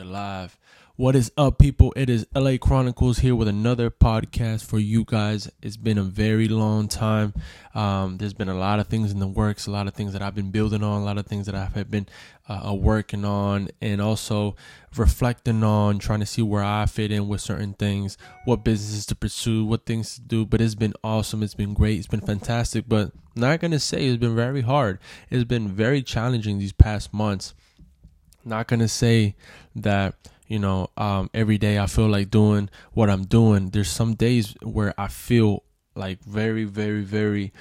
alive. What is up, people? It is LA Chronicles here with another podcast for you guys. It's been a very long time. Um, there's been a lot of things in the works, a lot of things that I've been building on, a lot of things that I've been uh, uh, working on, and also reflecting on, trying to see where I fit in with certain things, what businesses to pursue, what things to do. But it's been awesome. It's been great. It's been fantastic. But not gonna say it's been very hard. It's been very challenging these past months not gonna say that you know um, every day I feel like doing what I'm doing. There's some days where I feel like very, very, very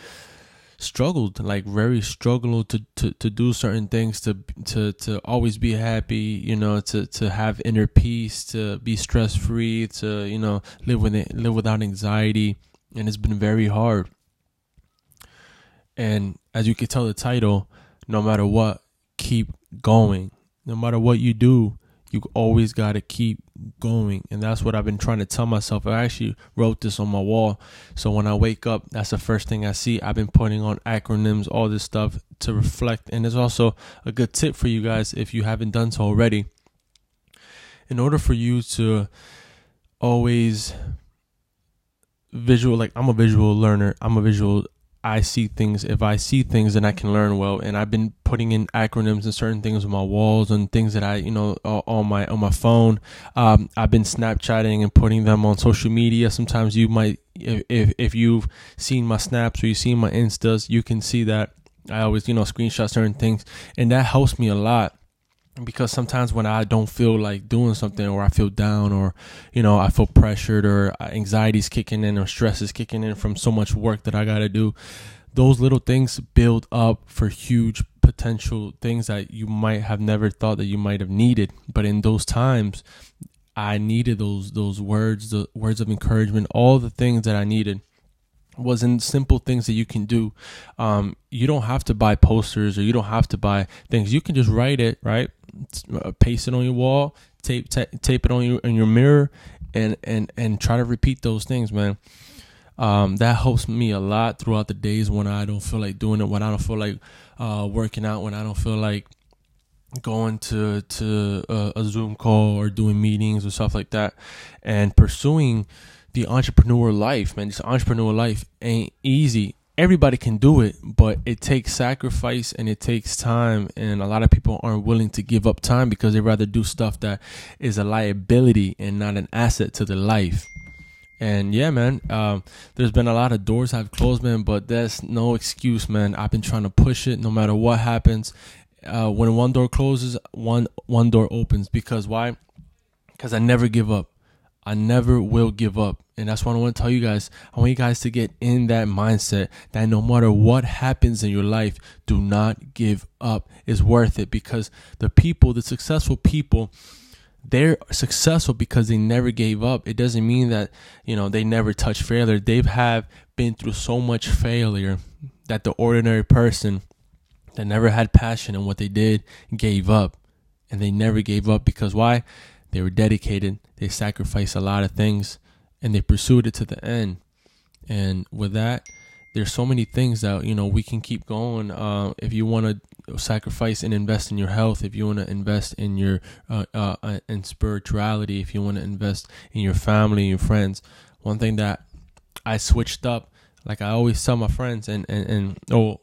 struggled like very struggled to, to to do certain things to to to always be happy you know to to have inner peace to be stress free to you know live with it live without anxiety. And it's been very hard. And as you can tell the title no matter what keep going no matter what you do, you always got to keep going. And that's what I've been trying to tell myself. I actually wrote this on my wall. So when I wake up, that's the first thing I see. I've been putting on acronyms, all this stuff to reflect. And it's also a good tip for you guys if you haven't done so already. In order for you to always visual like I'm a visual learner, I'm a visual I see things. If I see things, then I can learn well. And I've been putting in acronyms and certain things on my walls and things that I, you know, on my on my phone. Um, I've been Snapchatting and putting them on social media. Sometimes you might, if if you've seen my snaps or you've seen my instas, you can see that I always, you know, screenshot certain things, and that helps me a lot because sometimes when I don't feel like doing something or I feel down or you know I feel pressured or anxiety's kicking in or stress is kicking in from so much work that I got to do those little things build up for huge potential things that you might have never thought that you might have needed but in those times I needed those those words the words of encouragement all the things that I needed was in simple things that you can do. Um, you don't have to buy posters or you don't have to buy things. You can just write it, right? Uh, paste it on your wall, tape ta- tape it on your in your mirror, and and and try to repeat those things, man. Um, that helps me a lot throughout the days when I don't feel like doing it, when I don't feel like uh, working out, when I don't feel like going to to a, a Zoom call or doing meetings or stuff like that, and pursuing the entrepreneur life, man. This entrepreneur life ain't easy everybody can do it, but it takes sacrifice and it takes time. And a lot of people aren't willing to give up time because they rather do stuff that is a liability and not an asset to their life. And yeah, man, um, there's been a lot of doors I've closed, man, but that's no excuse, man. I've been trying to push it no matter what happens. Uh, when one door closes, one one door opens. Because why? Because I never give up. I never will give up. And that's what I want to tell you guys. I want you guys to get in that mindset that no matter what happens in your life, do not give up. It's worth it because the people, the successful people, they're successful because they never gave up. It doesn't mean that, you know, they never touched failure. They've have been through so much failure that the ordinary person that never had passion in what they did gave up. And they never gave up because why? They were dedicated. They sacrificed a lot of things and they pursued it to the end. And with that, there's so many things that you know we can keep going. Uh, if you want to sacrifice and invest in your health, if you want to invest in your uh, uh, uh, in spirituality, if you want to invest in your family, your friends, one thing that I switched up, like I always tell my friends, and and and oh,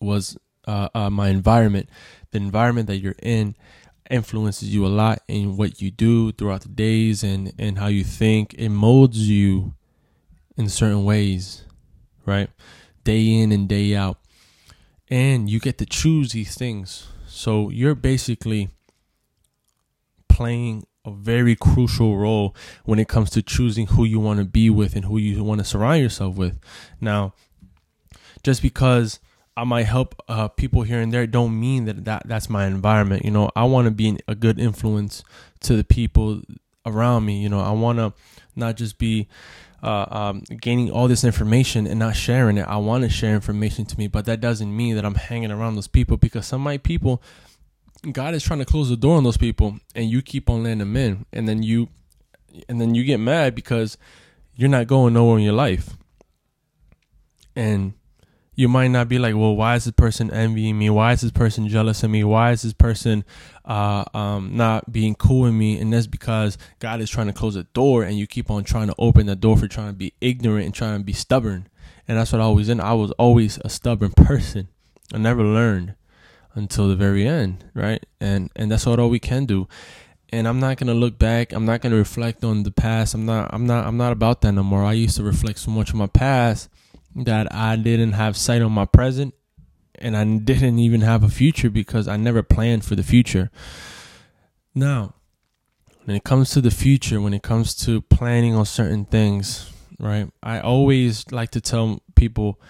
was uh, uh, my environment, the environment that you're in influences you a lot in what you do throughout the days and and how you think. It molds you in certain ways right? Day in and day out. And you get to choose these things. So you're basically playing a very crucial role when it comes to choosing who you want to be with and who you want to surround yourself with. Now just because I might help uh, people here and there don't mean that, that that's my environment. You know, I want to be a good influence to the people around me. You know, I want to not just be uh, um, gaining all this information and not sharing it. I want to share information to me, but that doesn't mean that I'm hanging around those people because some of my people, God is trying to close the door on those people, and you keep on letting them in, and then you, and then you get mad because you're not going nowhere in your life, and you might not be like, well, why is this person envying me? Why is this person jealous of me? Why is this person uh, um, not being cool with me? And that's because God is trying to close a door, and you keep on trying to open the door for trying to be ignorant and trying to be stubborn. And that's what I was in. I was always a stubborn person. I never learned until the very end, right? And and that's all we can do. And I'm not gonna look back. I'm not gonna reflect on the past. I'm not. I'm not. I'm not about that no more. I used to reflect so much on my past that I didn't have sight on my present and I didn't even have a future because I never planned for the future. Now, when it comes to the future, when it comes to planning on certain things, right? I always like to tell people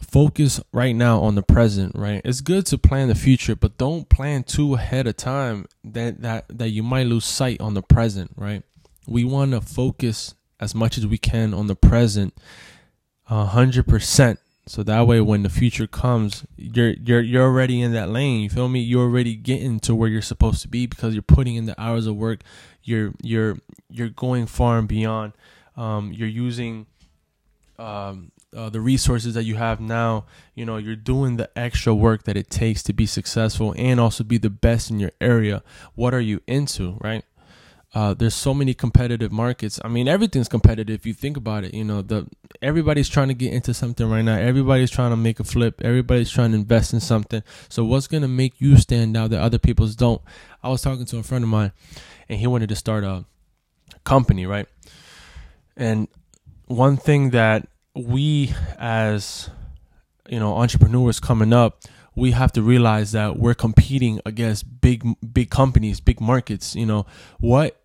focus right now on the present, right? It's good to plan the future, but don't plan too ahead of time that that that you might lose sight on the present, right? We want to focus as much as we can on the present hundred percent. So that way, when the future comes, you're you're you're already in that lane. You feel me? You're already getting to where you're supposed to be because you're putting in the hours of work. You're you're you're going far and beyond. Um, you're using um, uh, the resources that you have now. You know, you're doing the extra work that it takes to be successful and also be the best in your area. What are you into, right? Uh, there's so many competitive markets. I mean, everything's competitive if you think about it. You know, the everybody's trying to get into something right now. Everybody's trying to make a flip. Everybody's trying to invest in something. So, what's gonna make you stand out that other people's don't? I was talking to a friend of mine, and he wanted to start a company, right? And one thing that we as you know entrepreneurs coming up we have to realize that we're competing against big big companies big markets you know? What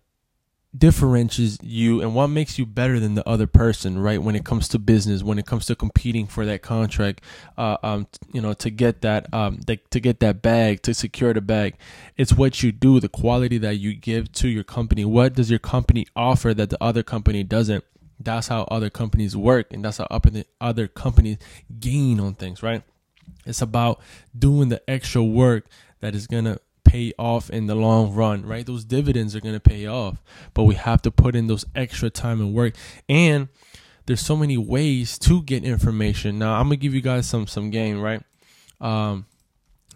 differentiates you and what makes you better than the other person right when it comes to business when it comes to competing for that contract uh, um, you know to get that um, the, to get that bag to secure the bag? It's what you do the quality that you give to your company. What does your company offer that the other company doesn't? That's how other companies work and that's how other companies gain on things right it's about doing the extra work that is going to pay off in the long run, right? Those dividends are going to pay off, but we have to put in those extra time and work. And there's so many ways to get information. Now, I'm going to give you guys some some game, right? Um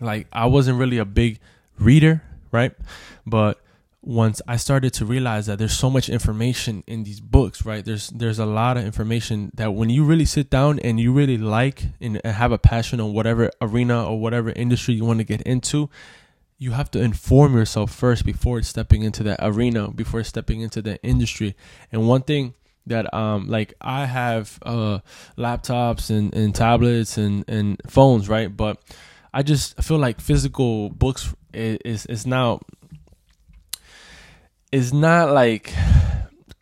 like I wasn't really a big reader, right? But once I started to realize that there's so much information in these books, right? There's there's a lot of information that when you really sit down and you really like and have a passion on whatever arena or whatever industry you want to get into, you have to inform yourself first before stepping into that arena, before stepping into the industry. And one thing that um like I have uh laptops and, and tablets and, and phones, right? But I just feel like physical books is is now is not like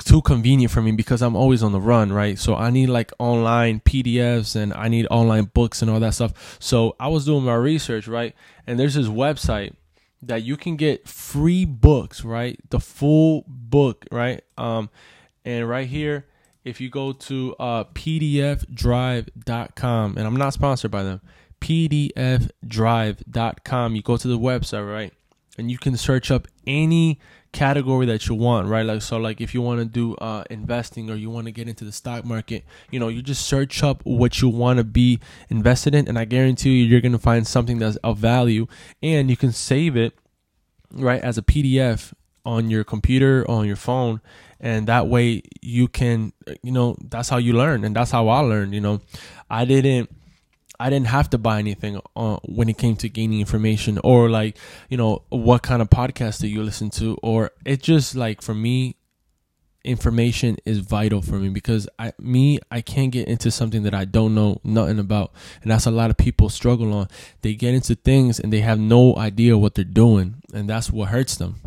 too convenient for me because I'm always on the run, right? So I need like online PDFs and I need online books and all that stuff. So I was doing my research, right? And there's this website that you can get free books, right? The full book, right? Um and right here if you go to uh pdfdrive.com and I'm not sponsored by them, pdfdrive.com, you go to the website, right? And you can search up any category that you want, right? Like so, like if you want to do uh, investing or you want to get into the stock market, you know, you just search up what you want to be invested in, and I guarantee you, you're gonna find something that's of value, and you can save it, right, as a PDF on your computer on your phone and that way you can you know that's how you learn and that's how i learned you know i didn't I didn't have to buy anything uh, when it came to gaining information or like, you know, what kind of podcast do you listen to? Or it just like for me, information is vital for me because I me I can't get into something that I don't know nothing about and that's a lot of people struggle on they get into things and they have no idea what they're doing and that's what hurts them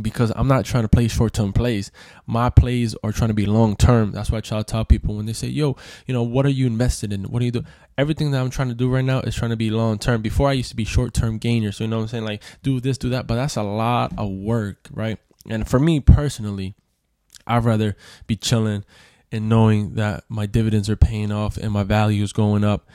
because I'm not trying to play short term plays. My plays are trying to be long term. That's why I try to tell people when they say, yo, you know, what are you invested in? What do you do? Everything that I'm trying to do right now is trying to be long term. Before I used to be short term gainer. So, you know what I'm saying? Like, do this, do that. But that's a lot of work, right? And for me personally, I'd rather be chilling and knowing that my dividends are paying off and my value is going up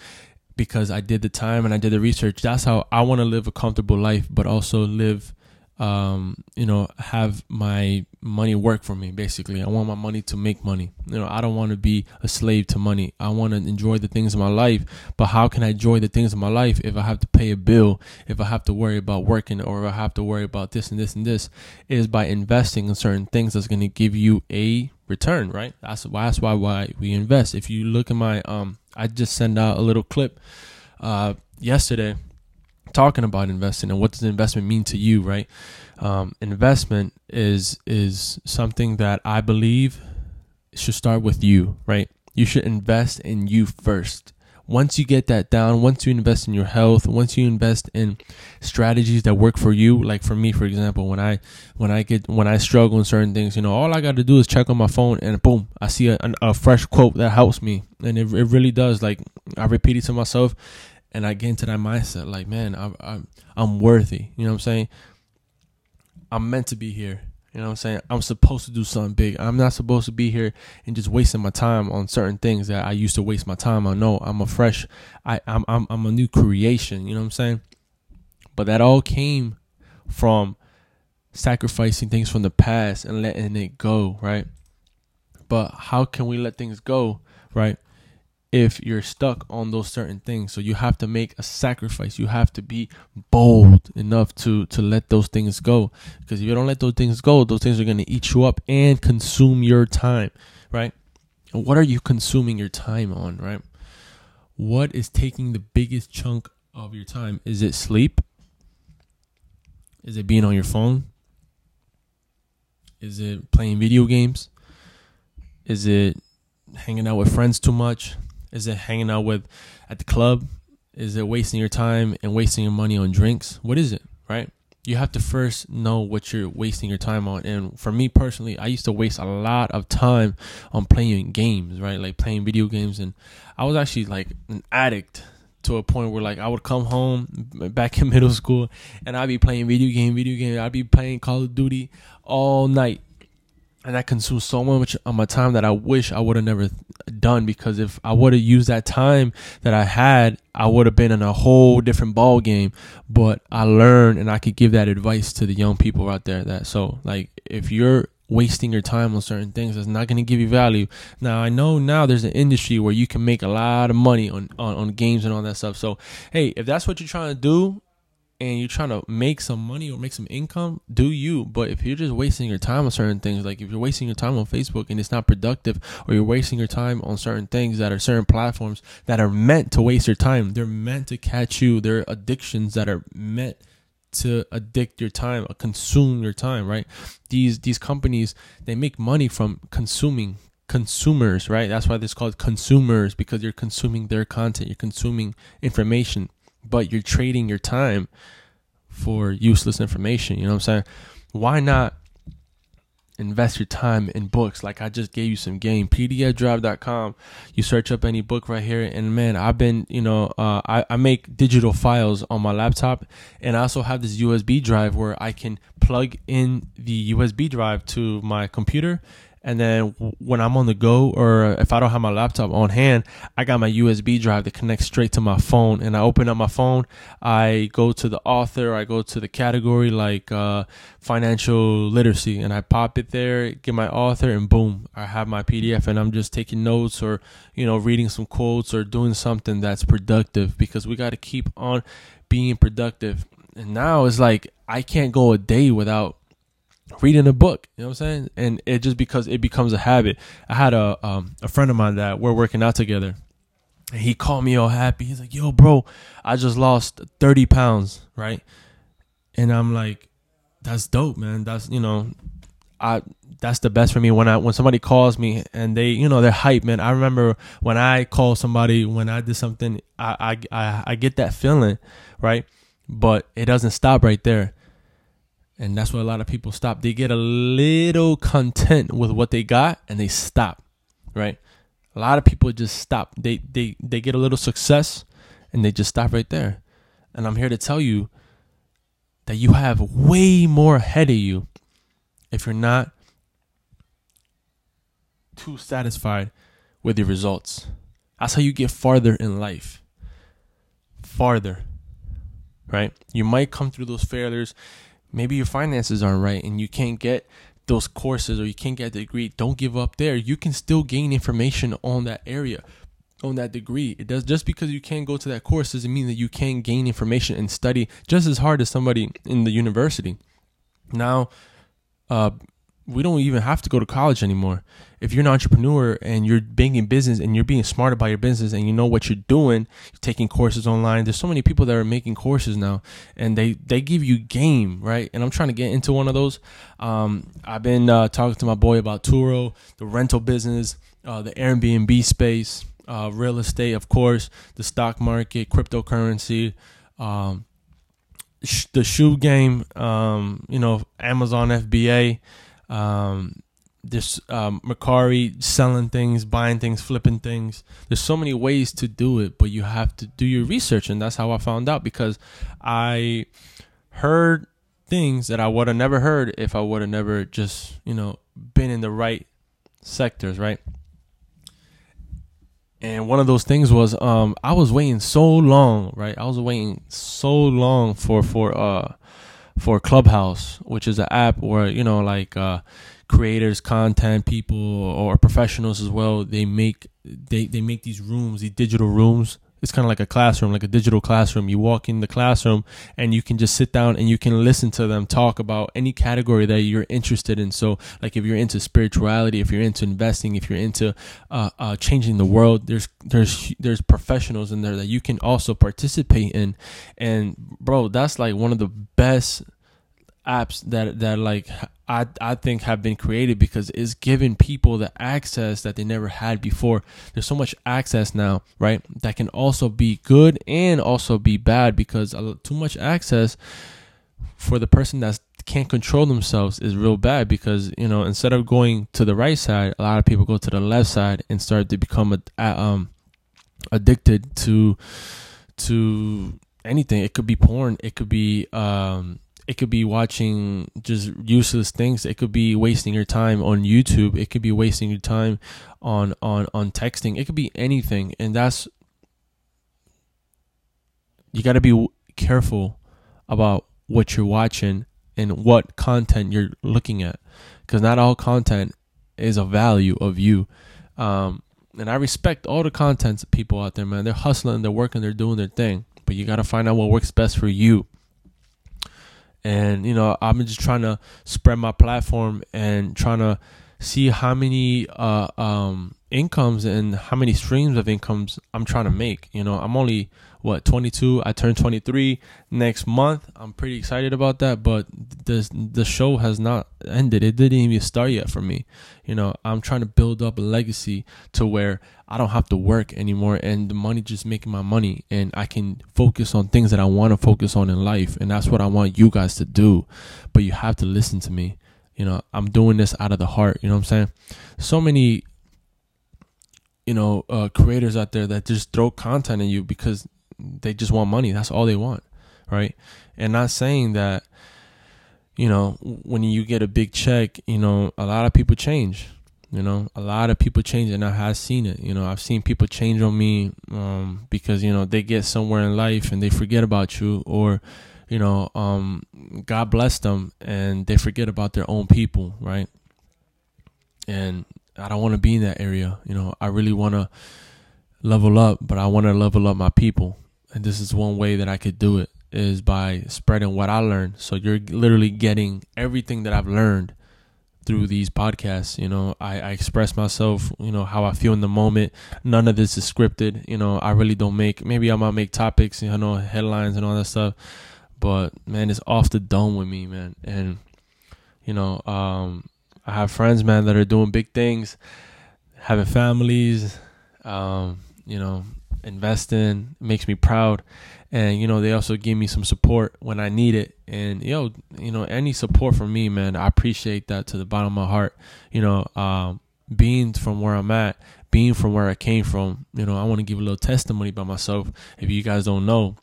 because I did the time and I did the research. That's how I want to live a comfortable life, but also live um, you know, have my money work for me. Basically, I want my money to make money. You know, I don't want to be a slave to money. I want to enjoy the things of my life. But how can I enjoy the things of my life if I have to pay a bill, if I have to worry about working, or I have to worry about this and this and this? Is by investing in certain things that's going to give you a return, right? That's why that's why why we invest. If you look at my um, I just sent out a little clip uh yesterday talking about investing and what does investment mean to you, right? Um, investment is is something that I believe should start with you, right? You should invest in you first. Once you get that down, once you invest in your health, once you invest in strategies that work for you, like for me, for example, when I when I get when I struggle in certain things, you know, all I got to do is check on my phone and boom, I see a, a fresh quote that helps me, and it, it really does. Like I repeat it to myself, and I get into that mindset like, man, I, I, I'm worthy. You know what I'm saying? I'm meant to be here. You know what I'm saying? I'm supposed to do something big. I'm not supposed to be here and just wasting my time on certain things that I used to waste my time on. No, I'm a fresh, I, I'm, I'm, I'm a new creation. You know what I'm saying? But that all came from sacrificing things from the past and letting it go, right? But how can we let things go, right? If you're stuck on those certain things. So you have to make a sacrifice. You have to be bold enough to to let those things go. Because if you don't let those things go, those things are going to eat you up and consume your time, right? And what are you consuming your time on, right? What is taking the biggest chunk of your time? Is it sleep? Is it being on your phone? Is it playing video games? Is it hanging out with friends too much? Is it hanging out with at the club? Is it wasting your time and wasting your money on drinks? What is it, right? You have to first know what you're wasting your time on. And for me personally, I used to waste a lot of time on playing games, right? Like playing video games. And I was actually like an addict to a point where like I would come home back in middle school and I'd be playing video game, video game. I'd be playing Call of Duty all night and that consumes so much of my time that I wish I would have never done because if I would have used that time that I had, I would have been in a whole different ball game. But I learned and I could give that advice to the young people out there that so like if you're wasting your time on certain things that's not going to give you value. Now I know now there's an industry where you can make a lot of money on, on on games and all that stuff. So hey, if that's what you're trying to do and you're trying to make some money or make some income, do you. But if you're just wasting your time on certain things, like if you're wasting your time on Facebook and it's not productive, or you're wasting your time on certain things that are certain platforms that are meant to waste your time, they're meant to catch you. They're addictions that are meant to addict your time, uh, consume your time, right? These these companies they make money from consuming consumers, right? That's why it's called consumers because you're consuming their content, you're consuming information but you're trading your time for useless information. You know what I'm saying? Why not invest your time in books? Like I just gave you some game, pdfdrive.com. You search up any book right here, and man, I've been, you know, uh, I, I make digital files on my laptop, and I also have this USB drive where I can plug in the USB drive to my computer and then when I'm on the go or if I don't have my laptop on hand, I got my USB drive that connects straight to my phone. And I open up my phone, I go to the author, I go to the category like uh, financial literacy, and I pop it there, get my author, and boom, I have my PDF. And I'm just taking notes or, you know, reading some quotes or doing something that's productive because we got to keep on being productive. And now it's like I can't go a day without reading a book. You know what I'm saying? And it just because it becomes a habit. I had a um, a friend of mine that we're working out together. And he called me all happy. He's like, "Yo, bro, I just lost 30 pounds, right?" And I'm like, "That's dope, man. That's you know, I that's the best for me when I when somebody calls me and they you know they're hype, man. I remember when I call somebody when I did something, I I I, I get that feeling, right? But it doesn't stop right there and that's where a lot of people stop. They get a little content with what they got and they stop, right? A lot of people just stop. They they they get a little success and they just stop right there. And I'm here to tell you that you have way more ahead of you if you're not too satisfied with your results. That's how you get farther in life. Farther. Right? You might come through those failures maybe your finances aren't right and you can't get those courses or you can't get the degree, don't give up there. You can still gain information on that area, on that degree. It does just because you can't go to that course doesn't mean that you can't gain information and study just as hard as somebody in the university. Now, uh, we don't even have to go to college anymore. If you're an entrepreneur and you're being in business and you're being smart about your business and you know what you're doing, you're taking courses online. There's so many people that are making courses now, and they they give you game right. And I'm trying to get into one of those. Um, I've been uh, talking to my boy about Turo, the rental business, uh, the Airbnb space, uh, real estate, of course, the stock market, cryptocurrency. Um, the shoe game, um, you know, Amazon FBA, um, this um, selling things, buying things, flipping things. There's so many ways to do it, but you have to do your research, and that's how I found out because I heard things that I would have never heard if I would have never just you know been in the right sectors, right? And one of those things was um, I was waiting so long, right? I was waiting so long for for uh for Clubhouse, which is an app where you know like uh, creators, content people, or professionals as well. They make they they make these rooms, these digital rooms. It's kind of like a classroom, like a digital classroom. You walk in the classroom and you can just sit down and you can listen to them talk about any category that you're interested in. So, like if you're into spirituality, if you're into investing, if you're into uh, uh, changing the world, there's there's there's professionals in there that you can also participate in. And bro, that's like one of the best apps that that like I I think have been created because it's giving people the access that they never had before. There's so much access now, right? That can also be good and also be bad because too much access for the person that can't control themselves is real bad because you know instead of going to the right side, a lot of people go to the left side and start to become a, um addicted to to anything. It could be porn. It could be um it could be watching just useless things. It could be wasting your time on youtube. It could be wasting your time on on on texting. It could be anything. And that's you got to be careful about what you're watching and what content you're looking at. Because not all content is a value of you. Um, and i respect all the contents people out there man. They're hustling they're working they're doing their thing. But you got to find out what works best for you and you know i'm just trying to spread my platform and trying to see how many uh, um, incomes and how many streams of incomes i'm trying to make. You know i'm only what 22 i turned 23 next month. I'm pretty excited about that but the the show has not ended. It didn't even start yet for me. You know i'm trying to build up a legacy to where i don't have to work anymore and the money just making my money and i can focus on things that i want to focus on in life and that's what i want you guys to do. But you have to listen to me. You know i'm doing this out of the heart you know what i'm saying? So many you know uh, creators out there that just throw content at you because they just want money. That's all they want, right? And not saying that, you know, when you get a big check, you know, a lot of people change. You know, a lot of people change, and I have seen it. You know, I've seen people change on me um, because you know they get somewhere in life and they forget about you, or you know, um, God bless them and they forget about their own people, right? And I don't want to be in that area. You know, I really want to level up, but I want to level up my people and this is one way that I could do it is by spreading what I learned. So you're literally getting everything that I've learned through these podcasts. You know, I, I express myself, you know, how I feel in the moment. None of this is scripted. You know, I really don't make, maybe I might make topics, you know, headlines and all that stuff. But man, it's off the dome with me, man. And, you know, um, I have friends, man, that are doing big things, having families, um, you know, invest in. It makes me proud. And you know, they also give me some support when I need it. And yo, you know, any support from me, man, I appreciate that to the bottom of my heart. You know, um, being from where I'm at, being from where I came from, you know, I want to give a little testimony about myself. If you guys don't know,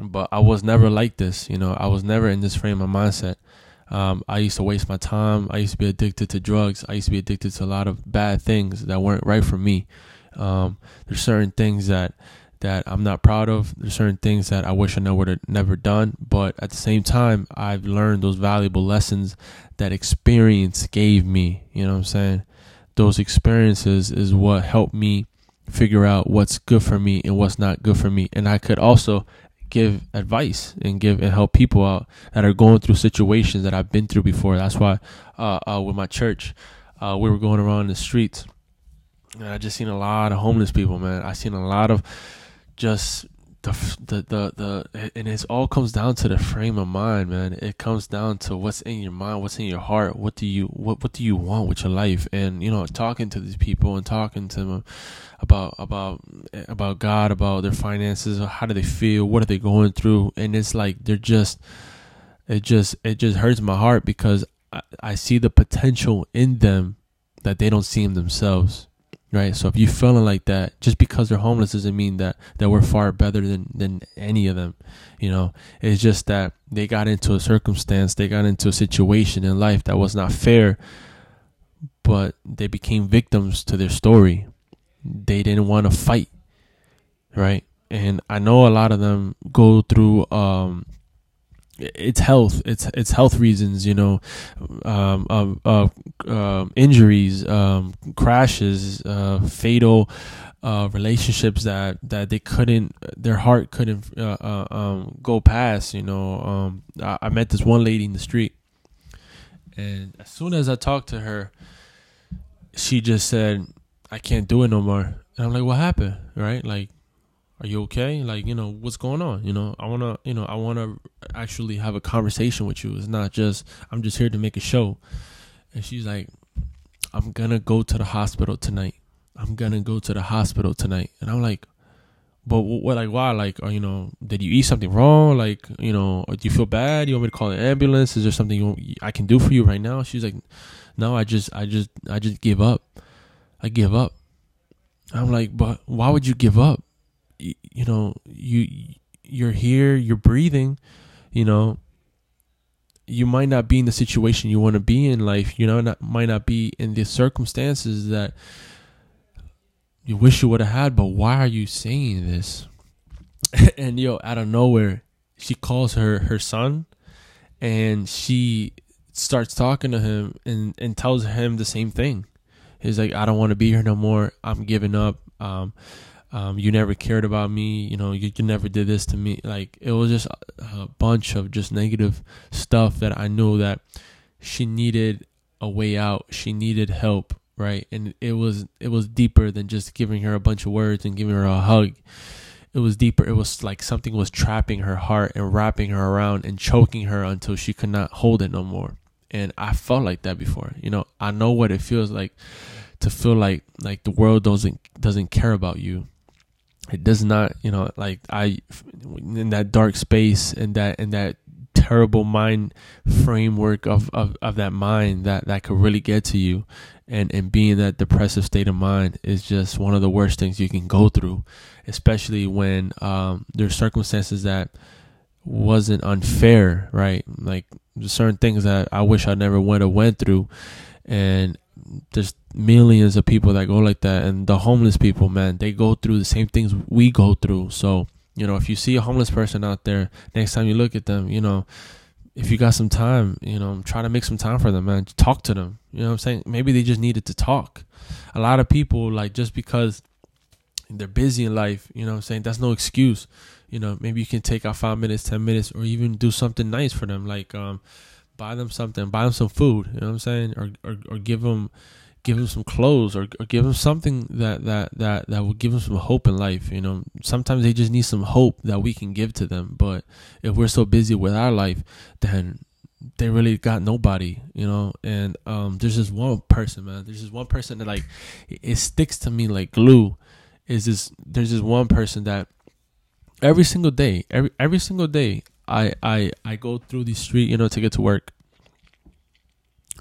but I was never like this. You know, I was never in this frame of mindset. Um, I used to waste my time. I used to be addicted to drugs. I used to be addicted to a lot of bad things that weren't right for me. Um, there's certain things that that I'm not proud of. There's certain things that I wish I never would have never done, but at the same time, I've learned those valuable lessons that experience gave me. You know what I'm saying? Those experiences is what helped me figure out what's good for me and what's not good for me. And I could also give advice and give and help people out that are going through situations that I've been through before. That's why uh, uh, with my church, uh, we were going around the streets and I just seen a lot of homeless people, man. I seen a lot of just the the the the and it all comes down to the frame of mind, man. It comes down to what's in your mind, what's in your heart. What do you what what do you want with your life? And you know, talking to these people and talking to them about about about God, about their finances, how do they feel, what are they going through, and it's like they're just it just it just hurts my heart because I, I see the potential in them that they don't see in themselves right? So if you feeling like that, just because they're homeless doesn't mean that that we're far better than than any of them. You know, it's just that they got into a circumstance, they got into a situation in life that was not fair, but they became victims to their story. They didn't want to fight, right? And I know a lot of them go through um it's health it's it's health reasons you know um, uh, uh, uh, injuries um, crashes uh, fatal uh, relationships that that they couldn't their heart couldn't uh, um, go past you know um, I, I, met this one lady in the street. And as soon as I talked to her she just said I can't do it no more. And I'm like what happened? Right? Like are you okay? Like, you know, what's going on? You know, I want to, you know, I want to actually have a conversation with you. It's not just, I'm just here to make a show. And she's like, I'm going to go to the hospital tonight. I'm going to go to the hospital tonight. And I'm like, but what, like, why? Like, you know, did you eat something wrong? Like, you know, do you feel bad? You want me to call an ambulance? Is there something you I can do for you right now? She's like, no, I just, I just, I just give up. I give up. I'm like, but why would you give up? You know you you're here you're breathing you know. You might not be in the situation you want to be in life you know not, might not be in the circumstances that you wish you would have had but why are you saying this? And yo out of nowhere she calls her her son and she starts talking to him and and tells him the same thing. He's like i don't want to be here no more. I'm giving up. Um um, you never cared about me, you know, you, you never did this to me. Like it was just a, bunch of just negative stuff that I knew that she needed a way out. She needed help, right? And it was it was deeper than just giving her a bunch of words and giving her a hug. It was deeper. It was like something was trapping her heart and wrapping her around and choking her until she could not hold it no more. And I felt like that before. You know, I know what it feels like to feel like like the world doesn't doesn't care about you it does not you know like i in that dark space and that in that terrible mind framework of, of, of that mind that, that could really get to you and, and being that depressive state of mind is just one of the worst things you can go through especially when um, there's circumstances that wasn't unfair right? Like certain things that i wish i never went or went through and there's millions of people that go like that and the homeless people man they go through the same things we go through. So you know if you see a homeless person out there next time you look at them you know if you got some time you know try to make some time for them man. Talk to them. You know what i'm saying? Maybe they just needed to talk. A lot of people like just because they're busy in life you know what i'm saying? That's no excuse. You know maybe you can take out five minutes ten minutes or even do something nice for them. Like um buy them something, buy them some food, you know what I'm saying, or or, or give them give them some clothes or, or give them something that that that that will give them some hope in life you know? Sometimes they just need some hope that we can give to them but if we're so busy with our life then they really got nobody you know? And um there's just one person man there's just one person that like it sticks to me like glue is this there's just one person that every single day every every single day I I I go through the street, you know, to get to work,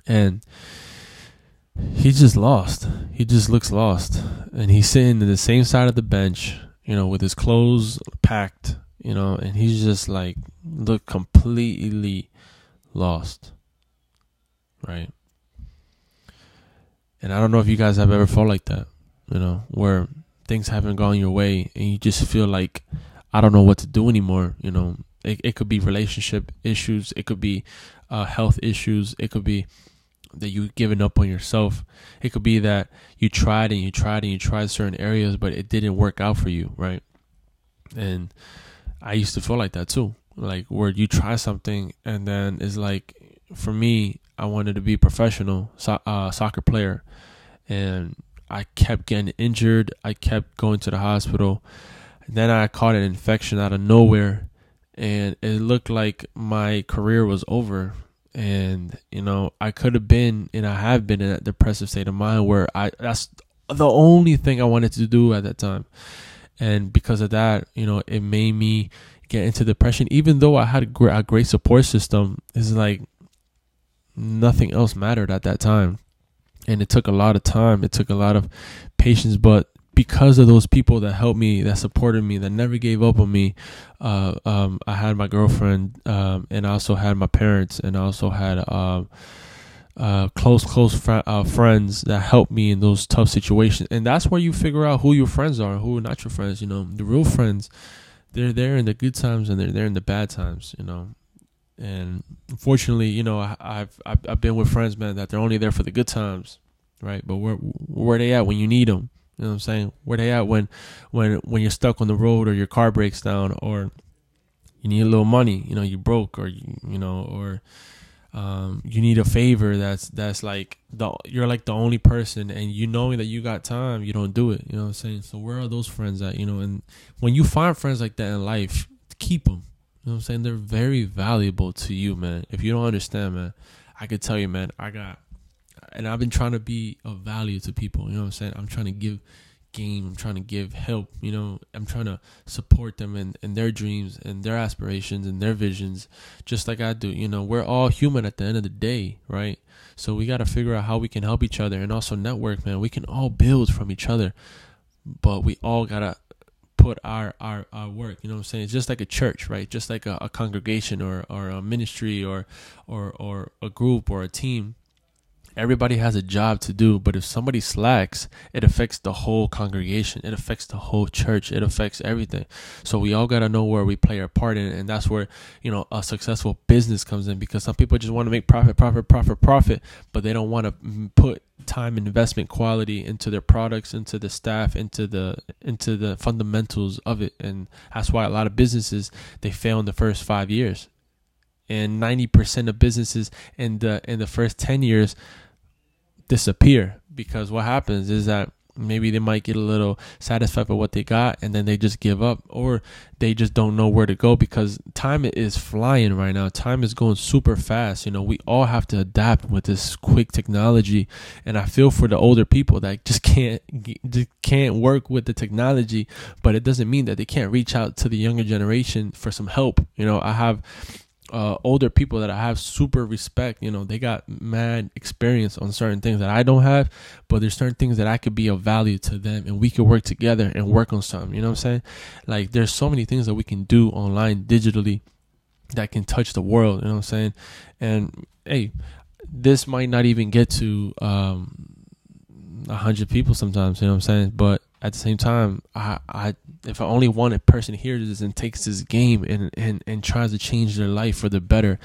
and he's just lost. He just looks lost, and he's sitting in the same side of the bench, you know, with his clothes packed, you know, and he's just like look completely lost, right? And I don't know if you guys have ever felt like that, you know, where things haven't gone your way and you just feel like I don't know what to do anymore. You know, it, it could be relationship issues, it could be uh, health issues, it could be that you've given up on yourself. It could be that you tried and you tried and you tried certain areas, but it didn't work out for you, right? And I used to feel like that too. Like where you try something and then it's like, for me, I wanted to be a professional so- uh, soccer player, and I kept getting injured. I kept going to the hospital. And then I caught an infection out of nowhere, and it looked like my career was over. And you know I could have been and I have been in that depressive state of mind where I that's the only thing I wanted to do at that time. And because of that you know it made me get into depression. Even though I had a great, a great support system it's like nothing else mattered at that time. And it took a lot of time. It took a lot of patience. But because of those people that helped me, that supported me, that never gave up on me, uh, um, I had my girlfriend, um, and I also had my parents, and I also had uh, uh, close, close fr- uh, friends that helped me in those tough situations. And that's where you figure out who your friends are, and who are not your friends. You know, the real friends, they're there in the good times and they're there in the bad times. You know, and unfortunately, you know, I, I've I've been with friends, man, that they're only there for the good times, right? But where where they at when you need them? You know what I'm saying? Where they at when when when you're stuck on the road or your car breaks down or you need a little money, you know, you broke or you, you know or um, you need a favor that's that's like the you're like the only person and you knowing that you got time, you don't do it. You know what I'm saying? So where are those friends at? You know, and when you find friends like that in life, keep them. You know what I'm saying? They're very valuable to you, man. If you don't understand, man, I could tell you, man, I got and I've been trying to be of value to people. You know what I'm saying? I'm trying to give game. I'm trying to give help. You know, I'm trying to support them in, in their dreams and their aspirations and their visions, just like I do. You know, we're all human at the end of the day, right? So we got to figure out how we can help each other and also network, man. We can all build from each other, but we all got to put our, our, our work, you know what I'm saying? It's just like a church, right? Just like a, a congregation or, or a ministry or, or, or a group or a team everybody has a job to do but if somebody slacks it affects the whole congregation. It affects the whole church. It affects everything. So we all got to know where we play our part in and that's where you know a successful business comes in because some people just want to make profit profit profit profit but they don't want to mm, put time investment quality into their products into the staff into the into the fundamentals of it. And that's why a lot of businesses they fail in the first 5 years and 90% of businesses in the in the first 10 years disappear because what happens is that maybe they might get a little satisfied with what they got and then they just give up or they just don't know where to go because time is flying right now. Time is going super fast. You know we all have to adapt with this quick technology. And i feel for the older people that just can't just can't work with the technology but it doesn't mean that they can't reach out to the younger generation for some help. You know i have uh, older people that I have super respect. You know, they got mad experience on certain things that I don't have, but there's certain things that I could be of value to them and we could work together and work on something. You know what I'm saying? Like, there's so many things that we can do online digitally that can touch the world. You know what I'm saying? And hey, this might not even get to um, 100 people sometimes. You know what I'm saying? But at the same time, I, I if I only one person hears this and takes this game and, and, and tries to change their life for the better,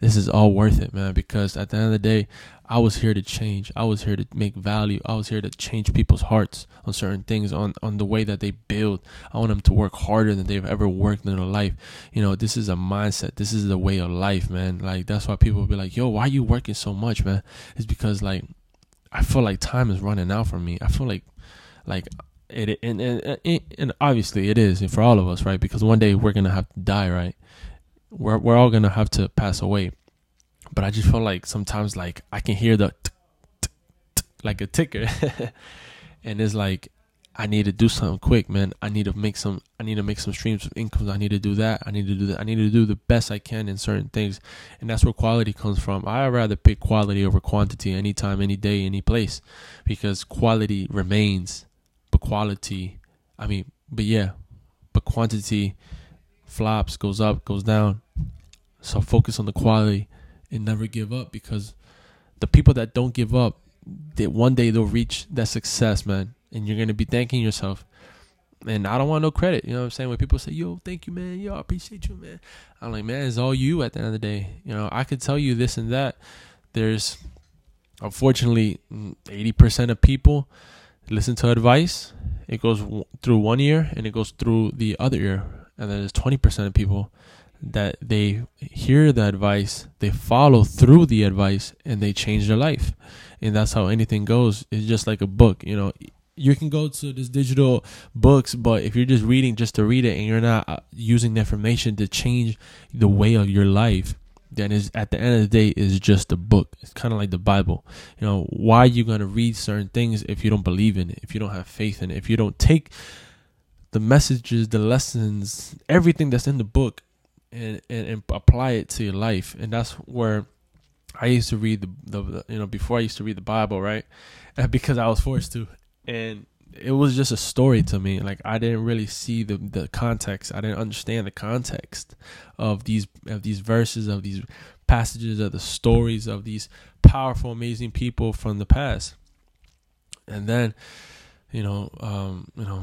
this is all worth it, man. Because at the end of the day, I was here to change. I was here to make value. I was here to change people's hearts on certain things, on, on the way that they build. I want them to work harder than they've ever worked in their life. You know, this is a mindset. This is the way of life, man. Like that's why people be like, "Yo, why are you working so much, man?" It's because like I feel like time is running out for me. I feel like like it and, and and obviously it is for all of us, right? Because one day we're gonna have to die, right? We're we're all gonna have to pass away. But I just feel like sometimes like I can hear the like a ticker, and it's like I need to do something quick, man. I need to make some. I need to make some streams of income. I need to do that. I need to do that. I need to do the best I can in certain things, and that's where quality comes from. I rather pick quality over quantity anytime, any day, any place, because quality remains quality, I mean, but yeah, but quantity flops, goes up, goes down. So focus on the quality and never give up because the people that don't give up, that one day they'll reach that success, man. And you're gonna be thanking yourself And I don't want no credit. You know what I'm saying? When people say, yo, thank you, man. Yo, I appreciate you, man. I'm like, man, it's all you at the end of the day. You know, I could tell you this and that. There's, unfortunately, 80% of people listen to advice. It goes through one ear and it goes through the other ear. And then there's 20% of people that they hear the advice, they follow through the advice, and they change their life. And that's how anything goes. It's just like a book, you know. You can go to this digital books, but if you're just reading just to read it and you're not uh, using the information to change the way of your life, then is at the end of the day is just a book. It's kind of like the Bible. You know, why are you gonna read certain things if you don't believe in it, if you don't have faith in it, if you don't take the messages, the lessons, everything that's in the book and, and, and apply it to your life. And that's where I used to read the, the, the you know before I used to read the Bible, right? because I was forced to, and it was just a story to me. Like I didn't really see the the context. I didn't understand the context of these of these verses of these passages of the stories of these powerful, amazing people from the past. And then, you know, um, you know,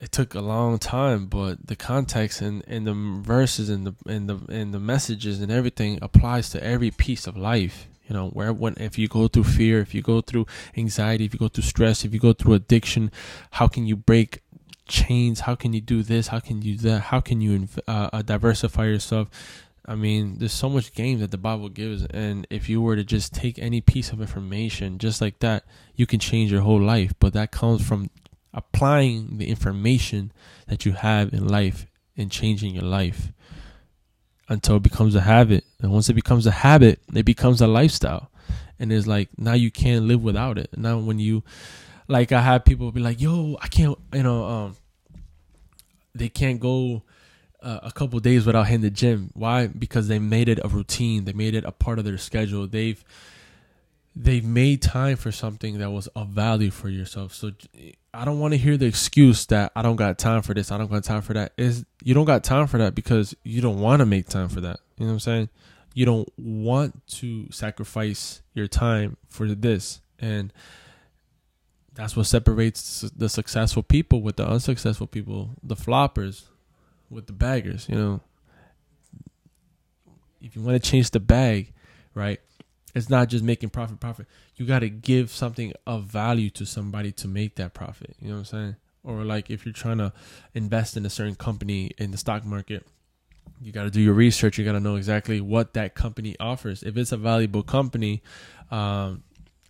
it took a long time, but the context and, and the verses and the and the and the messages and everything applies to every piece of life. You know, where when if you go through fear, if you go through anxiety, if you go through stress, if you go through addiction, how can you break chains? How can you do this? How can you that? How can you uh, uh, diversify yourself? I mean, there's so much game that the Bible gives, and if you were to just take any piece of information just like that, you can change your whole life. But that comes from applying the information that you have in life and changing your life until it becomes a habit. And once it becomes a habit, it becomes a lifestyle. And it's like now you can't live without it. Now when you like I have people be like, "Yo, I can't," you know, um they can't go uh, a couple days without hitting the gym. Why? Because they made it a routine. They made it a part of their schedule. They've they've made time for something that was of value for yourself. So I don't want to hear the excuse that I don't got time for this, I don't got time for that. Is you don't got time for that because you don't want to make time for that. You know what I'm saying? You don't want to sacrifice your time for this. And that's what separates the successful people with the unsuccessful people, the floppers with the baggers, you know. If you want to change the bag, right? It's not just making profit profit. You got to give something of value to somebody to make that profit. You know what i'm saying? Or like if you're trying to invest in a certain company in the stock market you got to do your research. You got to know exactly what that company offers. If it's a valuable company um,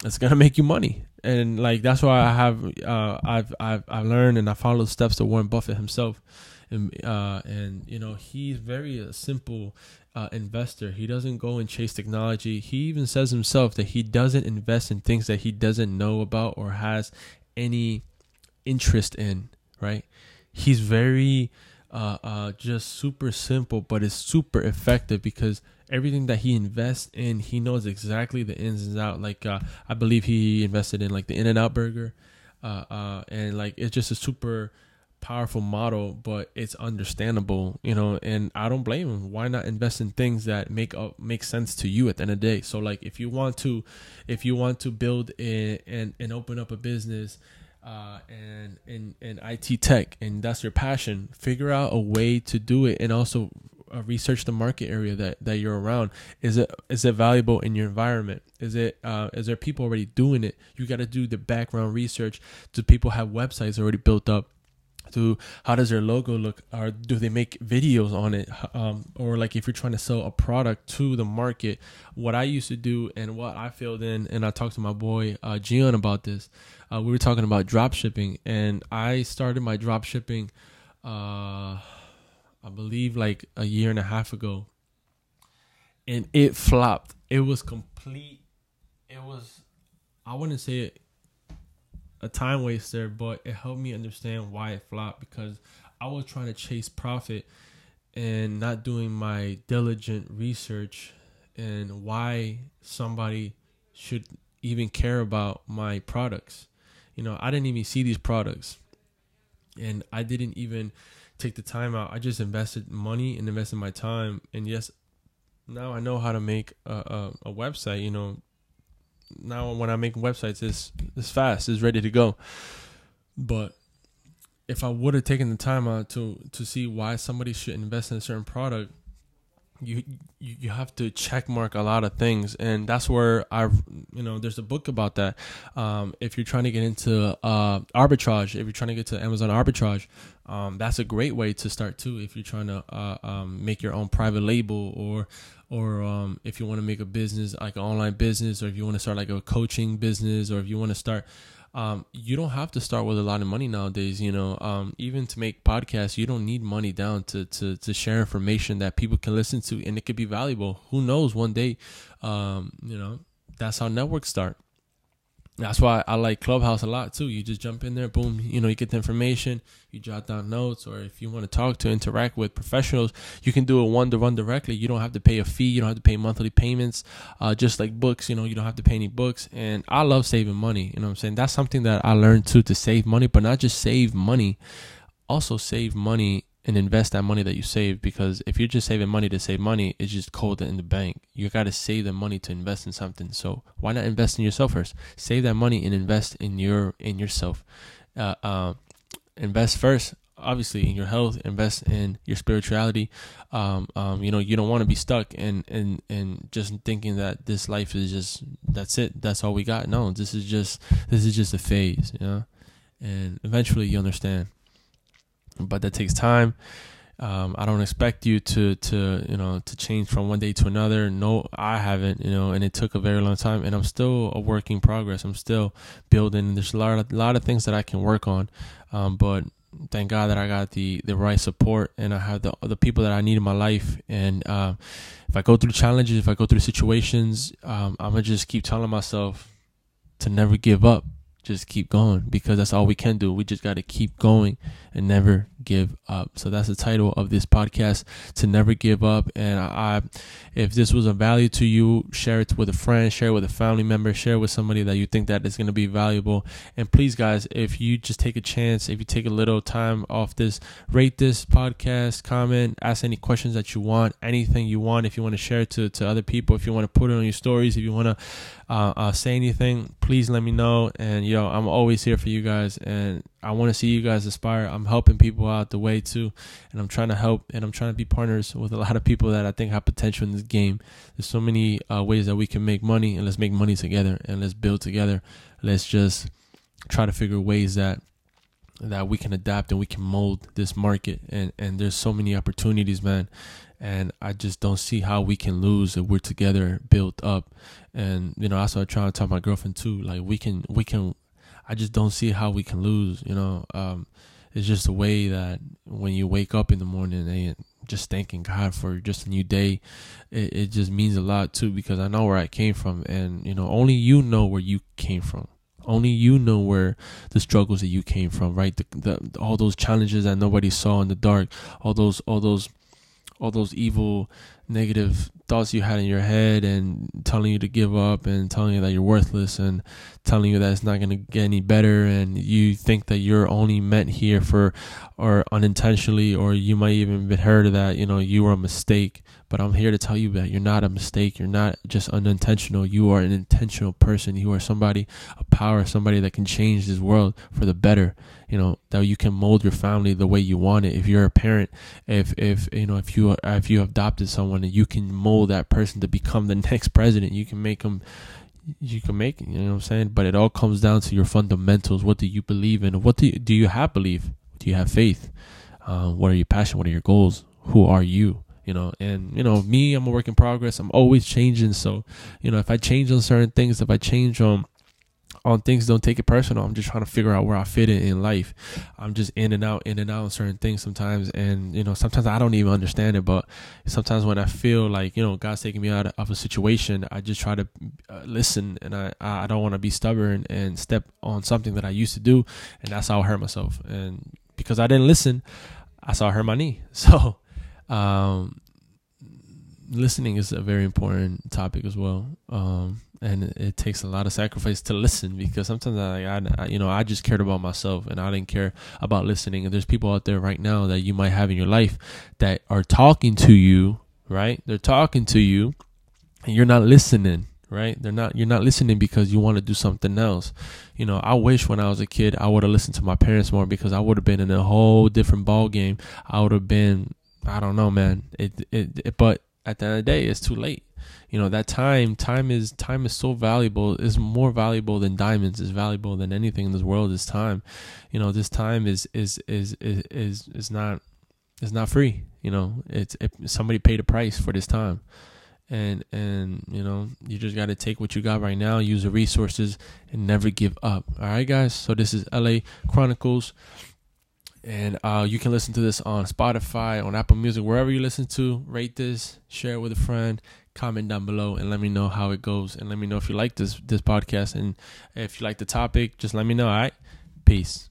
it's gonna make you money. And like that's why i have uh, i've i've i learned and i follow the steps of warren buffett himself. And uh, and you know he's very uh, simple uh, investor. He doesn't go and chase technology. He even says himself that he doesn't invest in things that he doesn't know about or has any interest in. Right? He's very uh, uh, just super simple, but it's super effective because everything that he invests in, he knows exactly the ins and out. Like uh, I believe he invested in like the In-N-Out Burger, uh, uh, and like it's just a super powerful model, but it's understandable, you know, and I don't blame him. Why not invest in things that make up make sense to you at the end of the day? So like if you want to if you want to build a, and and open up a business uh, and in in IT tech and that's your passion, figure out a way to do it and also uh, research the market area that, that you're around. Is it is it valuable in your environment? Is it uh, is there people already doing it? You got to do the background research. Do people have websites already built up? To how does their logo look? Or do they make videos on it? Um, or like if you're trying to sell a product to the market what i used to do and what i filled in and i talked to my boy uh, Gian about this uh, we were talking about drop shipping and i started my drop shipping uh, i believe like a year and a half ago and it flopped. It was complete it was i wouldn't say it a time waster, but it helped me understand why it flopped because I was trying to chase profit and not doing my diligent research and why somebody should even care about my products. You know, I didn't even see these products and I didn't even take the time out. I just invested money and invested my time. And yes, now I know how to make a, a, a website, you know, now when I'm making websites, it's it's fast, it's ready to go. But if I would have taken the time out to to see why somebody should invest in a certain product, you you, you have to check mark a lot of things and that's where i've you know there's a book about that um, if you're trying to get into uh, arbitrage if you're trying to get to amazon arbitrage um, that's a great way to start too if you're trying to uh, um, make your own private label or or um, if you want to make a business like an online business or if you want to start like a coaching business or if you want to start um, you don't have to start with a lot of money nowadays. You know, um, even to make podcasts, you don't need money down to, to, to share information that people can listen to and it could be valuable. Who knows one day, um, you know, that's how networks start. That's why I like Clubhouse a lot too. You just jump in there, boom, you know, you get the information, you jot down notes, or if you want to talk to interact with professionals, you can do it one to one directly. You don't have to pay a fee, you don't have to pay monthly payments. Uh, just like books, you know, you don't have to pay any books. And I love saving money. You know what I'm saying? That's something that I learned too to save money, but not just save money, also save money and invest that money that you save because if you're just saving money to save money, it's just cold in the bank. You got to save the money to invest in something. So why not invest in yourself first? Save that money and invest in your in yourself. Uh, uh, invest first, obviously, in your health. Invest in your spirituality. Um, um, you know, you don't want to be stuck and and and just thinking that this life is just that's it. That's all we got. No, this is just this is just a phase. You know, and eventually you understand but that takes time. Um, I don't expect you to to you know to change from one day to another. No, I haven't. You know, and it took a very long time, and I'm still a work in progress. I'm still building. There's a lot of, lot of things that I can work on, um, but thank God that I got the the right support and I have the the people that I need in my life. And uh, if I go through challenges, if I go through situations, um, I'm gonna just keep telling myself to never give up just keep going because that's all we can do. We just got to keep going and never give up. So that's the title of this podcast to never give up. And I, if this was a value to you, share it with a friend, share it with a family member, share it with somebody that you think that is going to be valuable. And please, guys, if you just take a chance, if you take a little time off this, rate this podcast, comment, ask any questions that you want, anything you want. If you want to share it to, to other people, if you want to put it on your stories, if you want to uh, uh, say anything, please let me know. And yo, I'm always here for you guys, and I want to see you guys aspire. I'm helping people out the way too, and I'm trying to help, and I'm trying to be partners with a lot of people that I think have potential in this game. There's so many uh, ways that we can make money, and let's make money together, and let's build together. Let's just try to figure ways that that we can adapt and we can mold this market and and there's so many opportunities man and I just don't see how we can lose if we're together, built up. And you know, I started trying to tell my girlfriend too. Like we can, we can. I just don't see how we can lose. You know, um, it's just a way that when you wake up in the morning and just thanking God for just a new day, it, it just means a lot too. Because I know where I came from, and you know, only you know where you came from only you know where the struggles that you came from right the, the all those challenges that nobody saw in the dark all those all those all those evil negative thoughts you had in your head and telling you to give up and telling you that you're worthless and telling you that it's not going to get any better and you think that you're only meant here for or unintentionally or you might even have heard of that you know you were a mistake but I'm here to tell you that you're not a mistake. You're not just unintentional. You are an intentional person. You are somebody, a power, somebody that can change this world for the better. You know that you can mold your family the way you want it. If you're a parent, if if you know if you if you adopted someone, and you can mold that person to become the next president. You can make them you can make you know what I'm saying? But it all comes down to your fundamentals. What do you believe in? What do you, do you have belief? Do you have faith? Uh, what are your passion? What are your goals? Who are you? you know and you know me i'm a work in progress i'm always changing so you know if i change on certain things if i change on on things don't take it personal. I'm just trying to figure out where i fit in in life. I'm just in and out in and out on certain things sometimes. And you know sometimes i don't even understand it but sometimes when i feel like you know god's taking me out of a situation i just try to uh, listen. And i i don't want to be stubborn and step on something that i used to do. And that's how i hurt myself. And because i didn't listen i saw I hurt my knee. So um, listening is a very important topic as well. Um, and it, takes a lot of sacrifice to listen because sometimes I, I, you know, I just cared about myself and I didn't care about listening. And there's people out there right now that you might have in your life that are talking to you, right? They're talking to you and you're not listening, right? They're not you're not listening because you want to do something else. You know, I wish when I was a kid I would have listened to my parents more because I would have been in a whole different ball game. I would have been I don't know, man. It, it, it but at the end of the day, it's too late. You know that time, time is time is so valuable. is more valuable than diamonds. is valuable than anything in this world. Is time. You know this time is is is is is, is not is not free. You know it's it, somebody paid a price for this time and and you know you just got to take what you got right now use the resources and never give up all right guys so this is la chronicles and uh, you can listen to this on spotify on apple music wherever you listen to. Rate this share it with a friend comment down below and let me know how it goes. And let me know if you like this this podcast. And if you like the topic just let me know all right? Peace